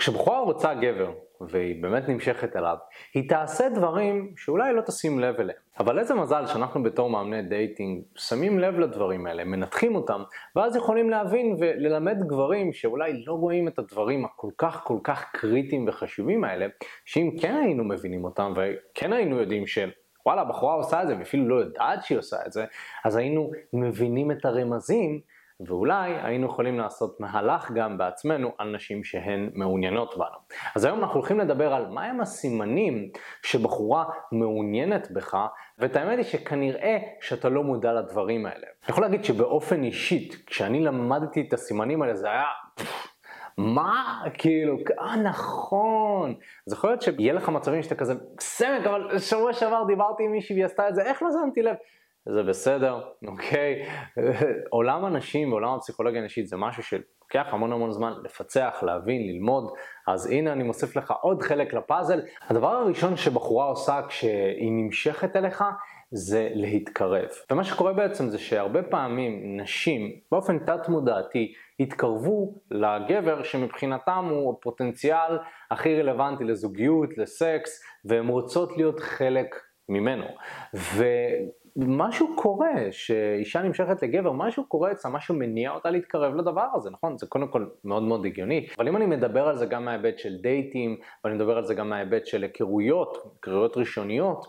כשבחורה רוצה גבר, והיא באמת נמשכת אליו, היא תעשה דברים שאולי לא תשים לב אליהם. אבל איזה מזל שאנחנו בתור מאמני dating שמים לב לדברים האלה, מנתחים אותם, ואז יכולים להבין וללמד גברים שאולי לא רואים את הדברים הכל כך כל כך קריטיים וחשובים האלה, שאם כן היינו מבינים אותם וכן היינו יודעים של... וואלה, הבחורה עושה את זה ואפילו לא יודעת שהיא עושה את זה, אז היינו מבינים את הרמזים ואולי היינו יכולים לעשות מהלך גם בעצמנו על נשים שהן מעוניינות בנו. אז היום אנחנו הולכים לדבר על מהם הסימנים שבחורה מעוניינת בך, ואת האמת היא שכנראה שאתה לא מודע לדברים האלה. אני יכול להגיד שבאופן אישית, כשאני למדתי את הסימנים האלה זה היה... מה? כאילו, אה נכון. אז יכול להיות שיהיה לך מצבים שאתה כזה, סמק, אבל שבוע שעבר דיברתי עם מישהי והיא עשתה את זה, איך לא שמתי לב? זה בסדר, אוקיי? עולם הנשים ועולם הפסיכולוגיה הנשית זה משהו שלוקח המון המון זמן לפצח, להבין, ללמוד, אז הנה אני מוסיף לך עוד חלק לפאזל. הדבר הראשון שבחורה עושה כשהיא נמשכת אליך זה להתקרב. ומה שקורה בעצם זה שהרבה פעמים נשים באופן תת מודעתי התקרבו לגבר שמבחינתם הוא הפוטנציאל הכי רלוונטי לזוגיות, לסקס, והן רוצות להיות חלק ממנו. ו... משהו קורה, שאישה נמשכת לגבר, משהו קורה אצלה, משהו מניע אותה להתקרב לדבר הזה, נכון? זה קודם כל מאוד מאוד הגיוני, אבל אם אני מדבר על זה גם מההיבט של דייטים, ואני מדבר על זה גם מההיבט של היכרויות, היכרויות ראשוניות,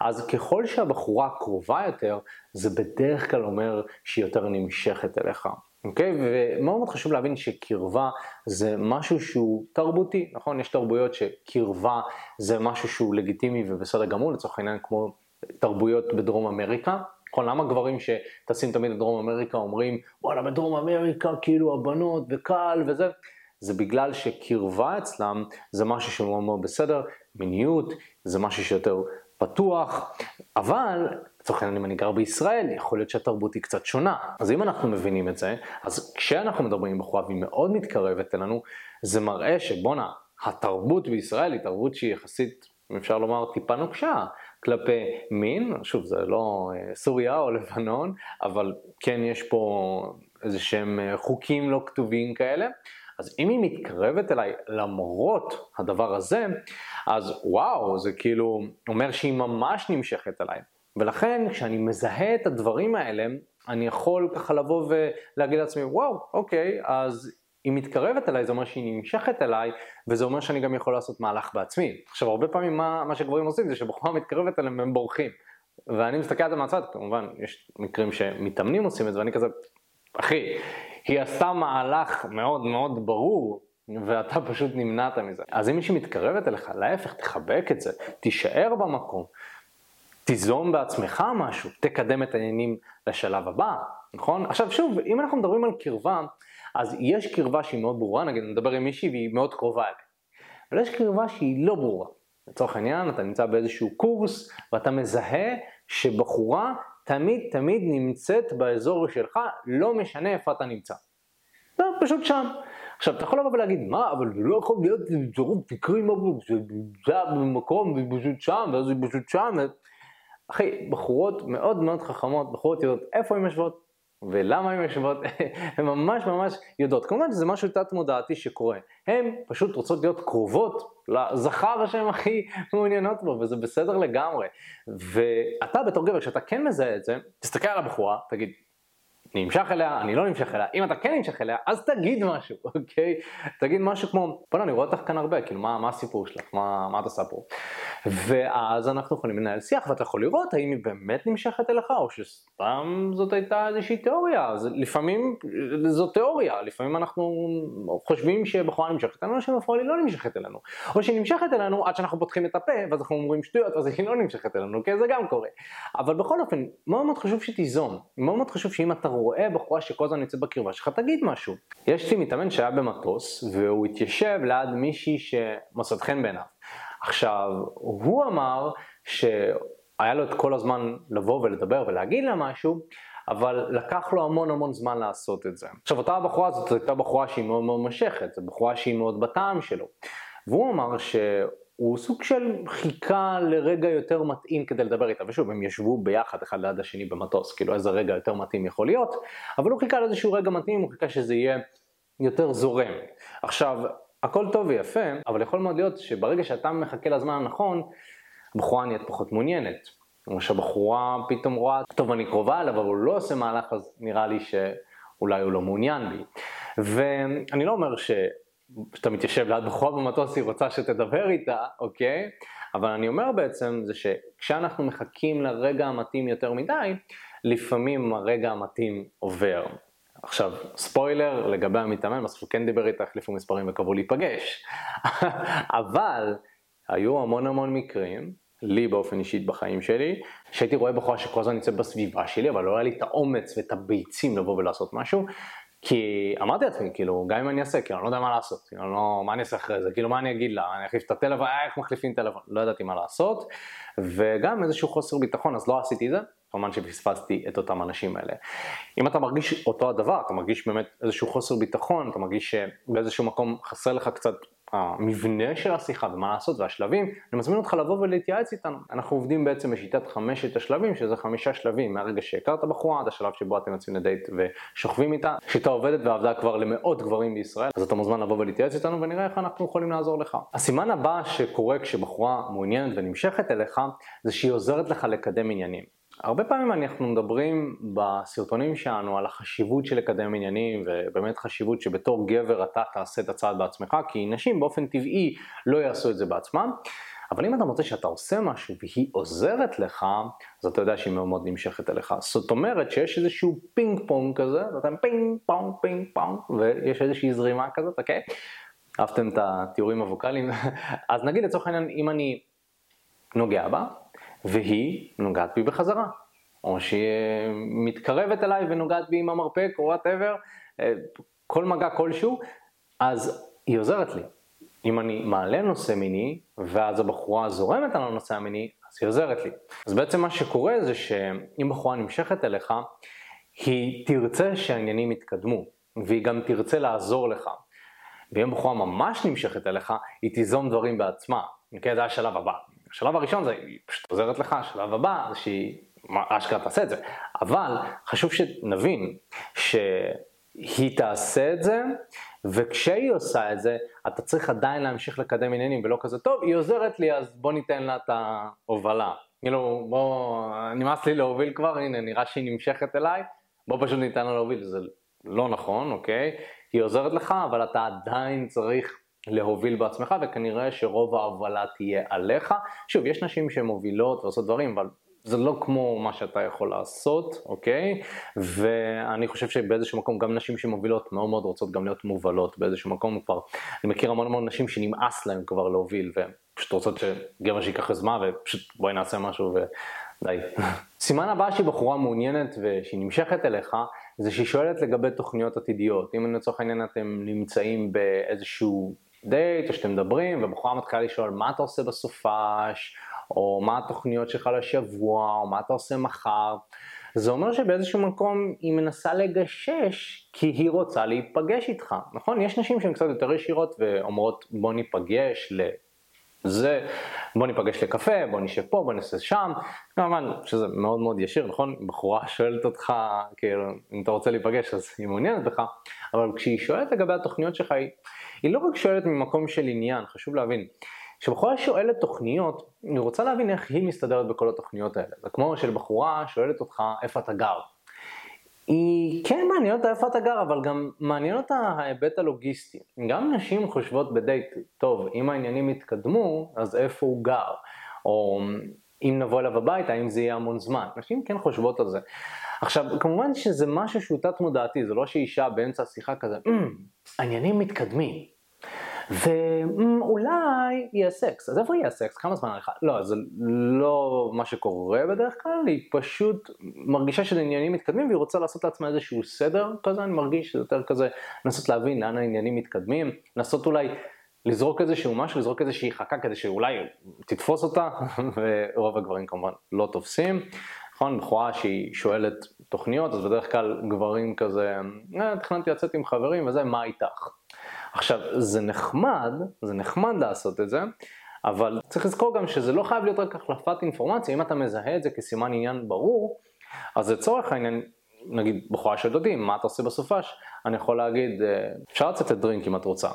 אז ככל שהבחורה קרובה יותר, זה בדרך כלל אומר שהיא יותר נמשכת אליך. אוקיי? Okay? ומאוד מאוד חשוב להבין שקרבה זה משהו שהוא תרבותי, נכון? יש תרבויות שקרבה זה משהו שהוא לגיטימי ובסדר גמור, לצורך העניין כמו תרבויות בדרום אמריקה. נכון, למה גברים שטסים תמיד לדרום אמריקה אומרים, וואלה, בדרום אמריקה כאילו הבנות וקל וזה? זה בגלל שקרבה אצלם זה משהו שהוא מאוד בסדר, מיניות זה משהו שיותר פתוח, אבל לצורך העניין אם אני גר בישראל, יכול להיות שהתרבות היא קצת שונה. אז אם אנחנו מבינים את זה, אז כשאנחנו מדברים עם בחורה והיא מאוד מתקרבת אלינו, זה מראה שבואנה, התרבות בישראל היא תרבות שהיא יחסית, אם אפשר לומר, טיפה נוקשה. כלפי מין, שוב זה לא אה, סוריה או לבנון, אבל כן יש פה איזה שהם אה, חוקים לא כתובים כאלה. אז אם היא מתקרבת אליי למרות הדבר הזה, אז וואו, זה כאילו אומר שהיא ממש נמשכת אליי. ולכן כשאני מזהה את הדברים האלה, אני יכול ככה לבוא ולהגיד לעצמי, וואו, אוקיי, אז היא מתקרבת אליי, זה אומר שהיא נמשכת אליי, וזה אומר שאני גם יכול לעשות מהלך בעצמי. עכשיו, הרבה פעמים מה, מה שגברים עושים זה שבחורה מתקרבת אליהם הם בורחים. ואני מסתכל על זה מהצד, כמובן, יש מקרים שמתאמנים עושים את זה, ואני כזה, אחי, היא עשתה מהלך מאוד מאוד ברור, ואתה פשוט נמנעת מזה. אז אם מישהי מתקרבת אליך, להפך, תחבק את זה, תישאר במקום, תיזום בעצמך משהו, תקדם את העניינים לשלב הבא, נכון? עכשיו שוב, אם אנחנו מדברים על קרבה, אז יש קרבה שהיא מאוד ברורה, נגיד אני מדבר עם מישהי והיא מאוד קרובה אליי, אבל יש קרבה שהיא לא ברורה. לצורך העניין, אתה נמצא באיזשהו קורס ואתה מזהה שבחורה תמיד תמיד נמצאת באזור שלך, לא משנה איפה אתה נמצא. זה פשוט שם. עכשיו, אתה יכול לבוא ולהגיד, מה, אבל זה לא יכול להיות צירוף מקרי זה במקום, זה פשוט שם, ואז זה פשוט שם. אחי, בחורות מאוד מאוד חכמות, בחורות יודעות איפה הן יושבות, ולמה הן יושבות, הן ממש ממש יודעות. כמובן שזה משהו תת מודעתי שקורה. הן פשוט רוצות להיות קרובות לזכר שהן הכי מעוניינות בו, וזה בסדר לגמרי. ואתה בתור גבר, כשאתה כן מזהה את זה, תסתכל על הבחורה, תגיד, נמשך אליה, אני לא נמשך אליה, אם אתה כן נמשך אליה, אז תגיד משהו, אוקיי? תגיד משהו כמו, בוא'נה, אני רואה אותך כאן הרבה, כאילו, מה, מה הסיפור שלך, מה, מה את עושה פה? ואז אנחנו יכולים לנהל שיח, ואתה יכול לראות האם היא באמת נמשכת אליך, או שסתם זאת הייתה איזושהי תיאוריה, זה, לפעמים זו תיאוריה, לפעמים אנחנו חושבים שבחורה נמשכת אלינו, שבפועל היא לא נמשכת אלינו, או שהיא נמשכת אלינו עד שאנחנו פותחים את הפה, ואז אנחנו אומרים שטויות, אז היא לא נמשכת אלינו, כי זה גם קורה. אבל בכל אופן, מאוד מאוד חשוב שתיזום, מאוד מאוד חשוב שאם אתה רואה בחורה שכל הזמן נמצאת בקרבה שלך, תגיד משהו. יש לי מתאמן שהיה במטוס, והוא התיישב ליד מישהי שמוסד חן בעיניו. עכשיו, הוא אמר שהיה לו את כל הזמן לבוא ולדבר ולהגיד לה משהו, אבל לקח לו המון המון זמן לעשות את זה. עכשיו, אותה הבחורה הזאת הייתה בחורה שהיא מאוד מאוד משכת, זו בחורה שהיא מאוד בטעם שלו. והוא אמר ש... הוא סוג של חיכה לרגע יותר מתאים כדי לדבר איתה, ושוב, הם ישבו ביחד אחד ליד השני במטוס, כאילו איזה רגע יותר מתאים יכול להיות, אבל הוא חיכה לאיזשהו רגע מתאים, הוא חיכה שזה יהיה יותר זורם. עכשיו, הכל טוב ויפה, אבל יכול מאוד להיות שברגע שאתה מחכה לזמן הנכון, הבחורה נהיית פחות מעוניינת. או שהבחורה פתאום רואה, טוב אני קרובה אליו, אבל הוא לא עושה מהלך, אז נראה לי שאולי הוא לא מעוניין בי. ואני לא אומר ש... שאתה מתיישב ליד בחורה במטוס, היא רוצה שתדבר איתה, אוקיי? אבל אני אומר בעצם זה שכשאנחנו מחכים לרגע המתאים יותר מדי, לפעמים הרגע המתאים עובר. עכשיו, ספוילר לגבי המתאמן, בסוף הוא כן דיבר איתה, החליפו מספרים וקבעו להיפגש. אבל היו המון המון מקרים, לי באופן אישית בחיים שלי, שהייתי רואה בחורה שכל הזמן נמצאת בסביבה שלי, אבל לא היה לי את האומץ ואת הביצים לבוא ולעשות משהו, כי אמרתי לעצמי, כאילו, גם אם אני אעשה, כאילו, אני לא יודע מה לעשות, כאילו, לא, מה אני אעשה אחרי זה, כאילו, מה אני אגיד לה, אני אחליף את הטלפון, אה, איך מחליפים טלפון, לא ידעתי מה לעשות, וגם איזשהו חוסר ביטחון, אז לא עשיתי את זה, כמובן שפספסתי את אותם אנשים האלה. אם אתה מרגיש אותו הדבר, אתה מרגיש באמת איזשהו חוסר ביטחון, אתה מרגיש שבאיזשהו מקום חסר לך קצת המבנה של השיחה ומה לעשות והשלבים, אני מזמין אותך לבוא ולהתייעץ איתנו. אנחנו עובדים בעצם בשיטת חמשת השלבים, שזה חמישה שלבים, מהרגע שהכרת בחורה עד השלב שבו אתם יוצאים לדייט ושוכבים איתה. שיטה עובדת ועבדה כבר למאות גברים בישראל, אז אתה מוזמן לבוא ולהתייעץ איתנו ונראה איך אנחנו יכולים לעזור לך. הסימן הבא שקורה כשבחורה מעוניינת ונמשכת אליך, זה שהיא עוזרת לך לקדם עניינים. הרבה פעמים אנחנו מדברים בסרטונים שלנו על החשיבות של לקדם עניינים ובאמת חשיבות שבתור גבר אתה תעשה את הצעד בעצמך כי נשים באופן טבעי לא יעשו את זה בעצמם אבל אם אתה מוצא שאתה עושה משהו והיא עוזרת לך, אז אתה יודע שהיא מאוד מאוד נמשכת אליך. זאת אומרת שיש איזשהו פינג פונג כזה, ואתה פינג פונג פינג פונג, ויש איזושהי זרימה כזאת, אוקיי? אהבתם את התיאורים הווקאליים? אז נגיד לצורך העניין, אם אני נוגע בה, והיא נוגעת בי בחזרה. או שהיא מתקרבת אליי ונוגעת בי עם המרפק או וואטאבר, אה, כל מגע כלשהו, אז היא עוזרת לי. אם אני מעלה נושא מיני, ואז הבחורה זורמת על הנושא המיני, אז היא עוזרת לי. אז בעצם מה שקורה זה שאם בחורה נמשכת אליך, היא תרצה שהעניינים יתקדמו, והיא גם תרצה לעזור לך. ואם בחורה ממש נמשכת אליך, היא תיזום דברים בעצמה. אוקיי, זה השלב הבא. השלב הראשון זה, היא פשוט עוזרת לך, השלב הבא זה שהיא אשכרה תעשה את זה. אבל חשוב שנבין שהיא תעשה את זה, וכשהיא עושה את זה, אתה צריך עדיין להמשיך לקדם עניינים, ולא כזה, טוב, היא עוזרת לי, אז בוא ניתן לה את ההובלה. כאילו, בוא, נמאס לי להוביל כבר, הנה, נראה שהיא נמשכת אליי, בוא פשוט ניתן לה להוביל, זה לא נכון, אוקיי? היא עוזרת לך, אבל אתה עדיין צריך להוביל בעצמך, וכנראה שרוב ההובלה תהיה עליך. שוב, יש נשים שמובילות ועושות דברים, אבל זה לא כמו מה שאתה יכול לעשות, אוקיי? ואני חושב שבאיזשהו מקום גם נשים שמובילות מאוד מאוד רוצות גם להיות מובלות באיזשהו מקום כבר. אני מכיר המון המון נשים שנמאס להן כבר להוביל, ופשוט רוצות שגבר שיקח יוזמה ופשוט בואי נעשה משהו ודי. סימן הבא שהיא בחורה מעוניינת ושהיא נמשכת אליך, זה שהיא שואלת לגבי תוכניות עתידיות. אם לצורך העניין אתם נמצאים באיזשהו דייט או שאתם מדברים ובחורה מתחילה לשאול מה אתה עושה בסופש? או מה התוכניות שלך לשבוע? או מה אתה עושה מחר? זה אומר שבאיזשהו מקום היא מנסה לגשש כי היא רוצה להיפגש איתך, נכון? יש נשים שהן קצת יותר ישירות ואומרות בוא ניפגש לזה, בוא ניפגש לקפה, בוא נשב פה, בוא נעשה שם, כמובן שזה מאוד מאוד ישיר, נכון? בחורה שואלת אותך, כאילו, אם אתה רוצה להיפגש אז היא מעוניינת בך, אבל כשהיא שואלת לגבי התוכניות שלך היא היא לא רק שואלת ממקום של עניין, חשוב להבין. כשבחורה שואלת תוכניות, היא רוצה להבין איך היא מסתדרת בכל התוכניות האלה. זה כמו שלבחורה שואלת אותך איפה אתה גר. היא כן מעניין אותה איפה אתה גר, אבל גם מעניין אותה ההיבט הלוגיסטי. גם נשים חושבות בדייט, טוב, אם העניינים יתקדמו, אז איפה הוא גר? או אם נבוא אליו הביתה, האם זה יהיה המון זמן. נשים כן חושבות על זה. עכשיו, כמובן שזה משהו שהוא תת מודעתי, זה לא שאישה באמצע השיחה כזה, mm, העניינים מתקדמים. ואולי יהיה סקס, אז איפה יהיה סקס? כמה זמן עריכה? לא, זה לא מה שקורה בדרך כלל, היא פשוט מרגישה שזה עניינים מתקדמים והיא רוצה לעשות לעצמה איזשהו סדר כזה, אני מרגיש שזה יותר כזה, לנסות להבין לאן העניינים מתקדמים, לנסות אולי לזרוק איזשהו משהו, לזרוק איזושהי חכה כדי שאולי תתפוס אותה, ורוב הגברים כמובן לא תופסים. נכון, בחורה שהיא שואלת תוכניות, אז בדרך כלל גברים כזה, אה, תכננתי לצאת עם חברים וזה, מה איתך? עכשיו, זה נחמד, זה נחמד לעשות את זה, אבל צריך לזכור גם שזה לא חייב להיות רק החלפת אינפורמציה, אם אתה מזהה את זה כסימן עניין ברור, אז לצורך העניין, נגיד בחורה שואלת אותי, מה אתה עושה בסופש? אני יכול להגיד, אה, אפשר לצאת לדרינק אם את רוצה.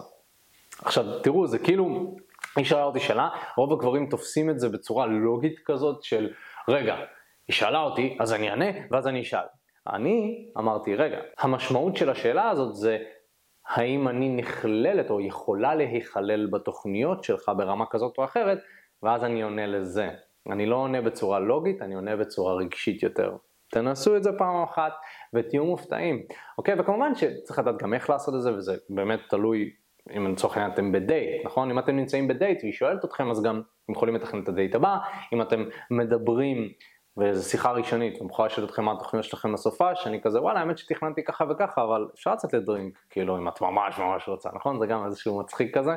עכשיו תראו, זה כאילו, היא שאלה אותי שאלה, רוב הגברים תופסים את זה בצורה לוגית כזאת של, רגע, היא שאלה אותי, אז אני אענה, ואז אני אשאל. אני אמרתי, רגע, המשמעות של השאלה הזאת זה האם אני נכללת או יכולה להיכלל בתוכניות שלך ברמה כזאת או אחרת, ואז אני עונה לזה. אני לא עונה בצורה לוגית, אני עונה בצורה רגשית יותר. תנסו את זה פעם אחת ותהיו מופתעים. אוקיי, וכמובן שצריך לדעת גם איך לעשות את זה, וזה באמת תלוי אם לצורך העניין אתם בדייט, נכון? אם אתם נמצאים בדייט והיא שואלת אתכם, אז גם אתם יכולים לתכנן את הדייט הבא. אם אתם מדברים וזו שיחה ראשונית, אני יכולה לשאול אתכם מה התוכניות שלכם לסופה, שאני כזה וואלה האמת שתכננתי ככה וככה, אבל אפשר לצאת לדרינק, כאילו אם את ממש ממש רוצה, נכון? זה גם איזשהו מצחיק כזה,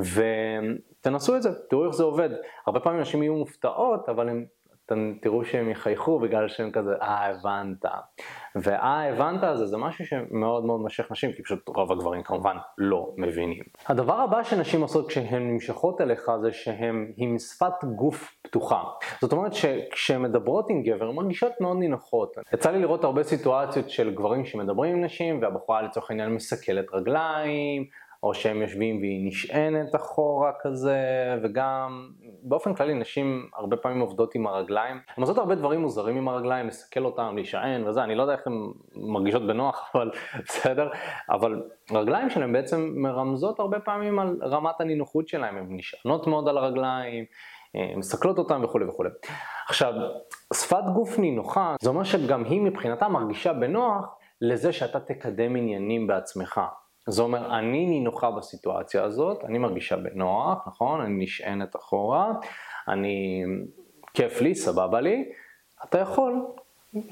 ותנסו את זה, תראו איך זה עובד. הרבה פעמים אנשים יהיו מופתעות, אבל הם אתם תראו שהם יחייכו בגלל שהם כזה, אה הבנת. ואה הבנת זה, זה משהו שמאוד מאוד משך נשים, כי פשוט רוב הגברים כמובן לא מבינים. הדבר הבא שנשים עושות כשהן נמשכות אליך זה שהן עם שפת גוף פתוחה. זאת אומרת שכשהן מדברות עם גבר הן מרגישות מאוד נינוחות. יצא לי לראות הרבה סיטואציות של גברים שמדברים עם נשים והבחורה לצורך העניין מסכלת רגליים. או שהם יושבים והיא נשענת אחורה כזה, וגם באופן כללי נשים הרבה פעמים עובדות עם הרגליים. הן עושות הרבה דברים מוזרים עם הרגליים, לסכל אותם, להישען וזה, אני לא יודע איך הן מרגישות בנוח, אבל בסדר. אבל הרגליים שלהן בעצם מרמזות הרבה פעמים על רמת הנינוחות שלהן, הן נשענות מאוד על הרגליים. אה, מסתכלות אותם וכולי וכולי. עכשיו, שפת גוף נינוחה, זה אומר שגם היא מבחינתה מרגישה בנוח לזה שאתה תקדם עניינים בעצמך. זה אומר, אני נינוחה בסיטואציה הזאת, אני מרגישה בנוח, נכון? אני נשענת אחורה, אני... כיף לי, סבבה לי, אתה יכול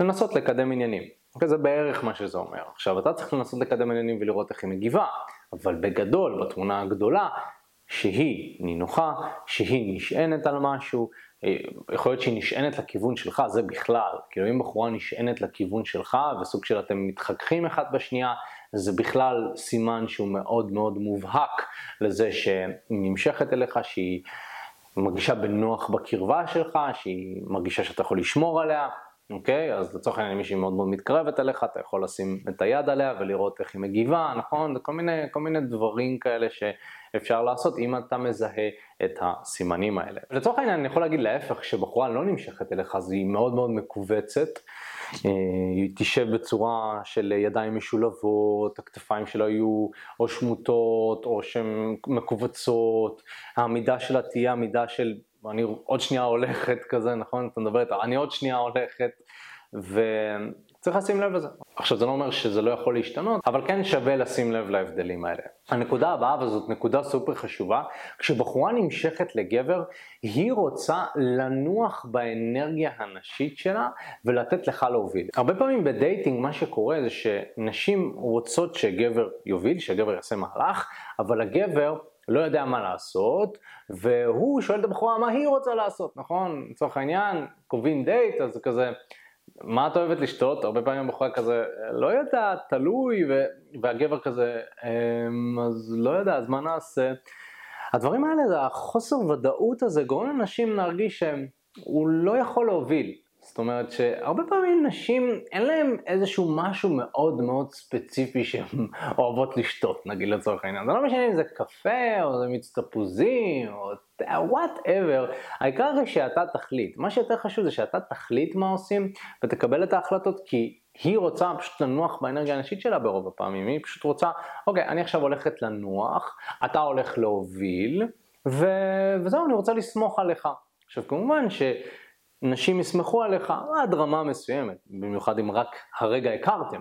לנסות לקדם עניינים. אוקיי, זה בערך מה שזה אומר. עכשיו, אתה צריך לנסות לקדם עניינים ולראות איך היא מגיבה, אבל בגדול, בתמונה הגדולה, שהיא נינוחה, שהיא נשענת על משהו, אה, יכול להיות שהיא נשענת לכיוון שלך, זה בכלל. כאילו אם בחורה נשענת לכיוון שלך וסוג של אתם מתחככים אחד בשנייה, זה בכלל סימן שהוא מאוד מאוד מובהק לזה שהיא נמשכת אליך, שהיא מרגישה בנוח בקרבה שלך, שהיא מרגישה שאתה יכול לשמור עליה, אוקיי? אז לצורך העניין אם מישהי מאוד מאוד מתקרבת אליך, אתה יכול לשים את היד עליה ולראות איך היא מגיבה, נכון? זה כל מיני, כל מיני דברים כאלה שאפשר לעשות אם אתה מזהה את הסימנים האלה. לצורך העניין אני יכול להגיד להפך, כשבחורה לא נמשכת אליך אז היא מאוד מאוד מכווצת. אה, היא תשב בצורה של ידיים משולבות, הכתפיים שלה יהיו או שמוטות או שהן מכווצות, העמידה שלה תהיה עמידה של אני עוד שנייה הולכת כזה, נכון? אתה מדבר איתה, אני עוד שנייה הולכת, וצריך לשים לב לזה. עכשיו זה לא אומר שזה לא יכול להשתנות, אבל כן שווה לשים לב להבדלים האלה. הנקודה הבאה, וזאת נקודה סופר חשובה, כשבחורה נמשכת לגבר, היא רוצה לנוח באנרגיה הנשית שלה ולתת לך להוביל. הרבה פעמים ב dating מה שקורה זה שנשים רוצות שגבר יוביל, שגבר יעשה מהלך, אבל הגבר לא יודע מה לעשות, והוא שואל את הבחורה מה היא רוצה לעשות, נכון? לצורך העניין, קובעים דייט, אז כזה, מה את אוהבת לשתות? הרבה פעמים הבחורה כזה, לא יודעת, תלוי, ו... והגבר כזה, אמ, אז לא יודע, אז מה נעשה? הדברים האלה, החוסר ודאות הזה, גורם לנשים להרגיש שהוא לא יכול להוביל. זאת אומרת שהרבה פעמים נשים אין להן איזשהו משהו מאוד מאוד ספציפי שהן אוהבות לשתות, נגיד לצורך העניין. זה לא משנה אם זה קפה או זה מיץ תפוזים או וואטאבר, העיקר זה שאתה תחליט. מה שיותר חשוב זה שאתה תחליט מה עושים ותקבל את ההחלטות כי היא רוצה פשוט לנוח באנרגיה הנשית שלה ברוב הפעמים, היא פשוט רוצה, אוקיי, אני עכשיו הולכת לנוח, אתה הולך להוביל, ו... וזהו, אני רוצה לסמוך עליך. עכשיו כמובן ש... נשים יסמכו עליך עד רמה מסוימת, במיוחד אם רק הרגע הכרתם.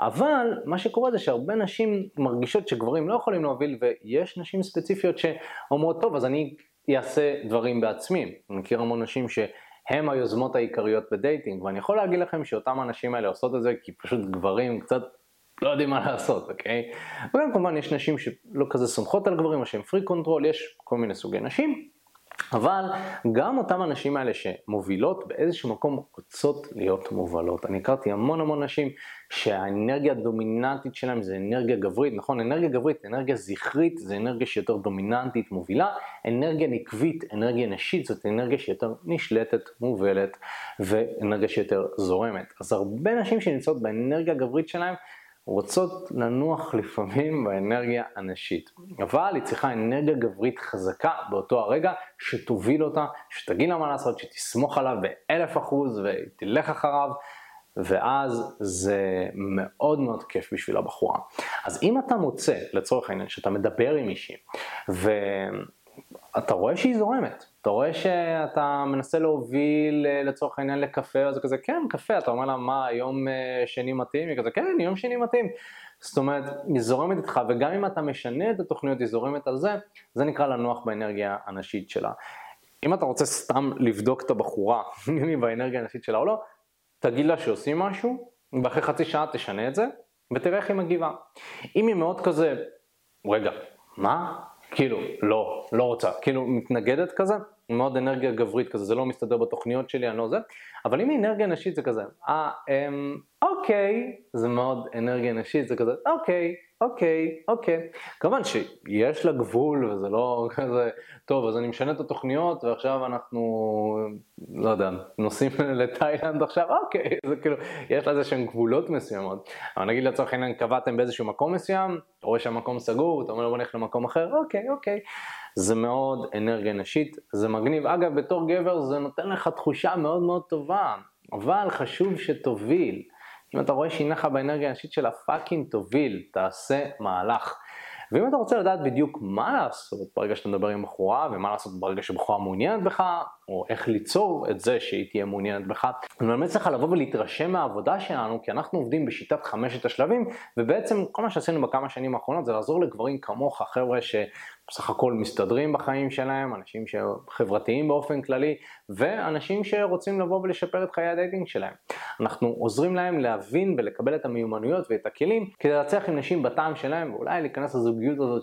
אבל מה שקורה זה שהרבה נשים מרגישות שגברים לא יכולים להוביל ויש נשים ספציפיות שאומרות טוב אז אני אעשה דברים בעצמי. אני מכיר המון נשים שהן היוזמות העיקריות בדייטינג ואני יכול להגיד לכם שאותם הנשים האלה עושות את זה כי פשוט גברים קצת לא יודעים מה לעשות, אוקיי? וגם כמובן יש נשים שלא כזה סומכות על גברים או שהן freak control, יש כל מיני סוגי נשים. אבל גם אותם הנשים האלה שמובילות באיזשהו מקום רוצות להיות מובלות. אני הכרתי המון המון נשים שהאנרגיה הדומיננטית שלהם זה אנרגיה גברית, נכון? אנרגיה גברית, אנרגיה זכרית זה אנרגיה שיותר דומיננטית, מובילה, אנרגיה נקבית, אנרגיה נשית זאת אנרגיה שיותר נשלטת, מובלת ואנרגיה שיותר זורמת. אז הרבה נשים שנמצאות באנרגיה הגברית שלהם רוצות לנוח לפעמים באנרגיה הנשית, אבל היא צריכה אנרגיה גברית חזקה באותו הרגע שתוביל אותה, שתגיד לה מה לעשות, שתסמוך עליו באלף אחוז ותלך אחריו, ואז זה מאוד מאוד כיף בשביל הבחורה. אז אם אתה מוצא, לצורך העניין, שאתה מדבר עם מישהי, ואתה רואה שהיא זורמת, אתה רואה שאתה מנסה להוביל אה, לצורך העניין לקפה, אז זה כזה, כן, קפה, אתה אומר לה, מה, יום אה, שני מתאים? היא כזה, כן, יום שני מתאים. זאת אומרת, היא זורמת איתך, וגם אם אתה משנה את התוכניות, היא זורמת על זה, זה נקרא לנוח באנרגיה הנשית שלה. אם אתה רוצה סתם לבדוק את הבחורה, אם היא באנרגיה הנשית שלה או לא, תגיד לה שעושים משהו, ואחרי חצי שעה תשנה את זה, ותראה איך היא מגיבה. אם היא מאוד כזה, רגע, מה? כאילו, לא, לא רוצה, כאילו מתנגדת כזה, מאוד אנרגיה גברית כזה, זה לא מסתדר בתוכניות שלי, אני לא זה, אבל אם היא אנרגיה נשית זה כזה, אה, אמ, אוקיי, זה מאוד אנרגיה נשית, זה כזה, אוקיי, אוקיי, אוקיי. כמובן שיש לה גבול וזה לא כזה, טוב, אז אני משנה את התוכניות ועכשיו אנחנו, לא יודע, נוסעים לתאילנד עכשיו, אוקיי, זה כאילו, יש לה איזה שהם גבולות מסוימות. אבל נגיד לצורך העניין קבעתם באיזשהו מקום מסוים, אתה רואה שהמקום סגור, אתה אומר בוא נלך למקום אחר, אוקיי, אוקיי. זה מאוד אנרגיה נשית, זה מגניב. אגב, בתור גבר זה נותן לך תחושה מאוד מאוד טובה, אבל חשוב שתוביל. אם אתה רואה שהיא נחה באנרגיה הנשית שלה, פאקינג תוביל, תעשה מהלך. ואם אתה רוצה לדעת בדיוק מה לעשות ברגע שאתה מדבר עם בחורה, ומה לעשות ברגע שבחורה מעוניינת בך, או איך ליצור את זה שהיא תהיה מעוניינת בך, אני ממליץ לך לבוא ולהתרשם מהעבודה שלנו, כי אנחנו עובדים בשיטת חמשת השלבים, ובעצם כל מה שעשינו בכמה שנים האחרונות זה לעזור לגברים כמוך, חבר'ה ש... בסך הכל מסתדרים בחיים שלהם, אנשים שחברתיים באופן כללי, ואנשים שרוצים לבוא ולשפר את חיי ה dating שלהם. אנחנו עוזרים להם להבין ולקבל את המיומנויות ואת הכלים כדי להצליח עם נשים בטעם שלהם, ואולי להיכנס לזוגיות הזאת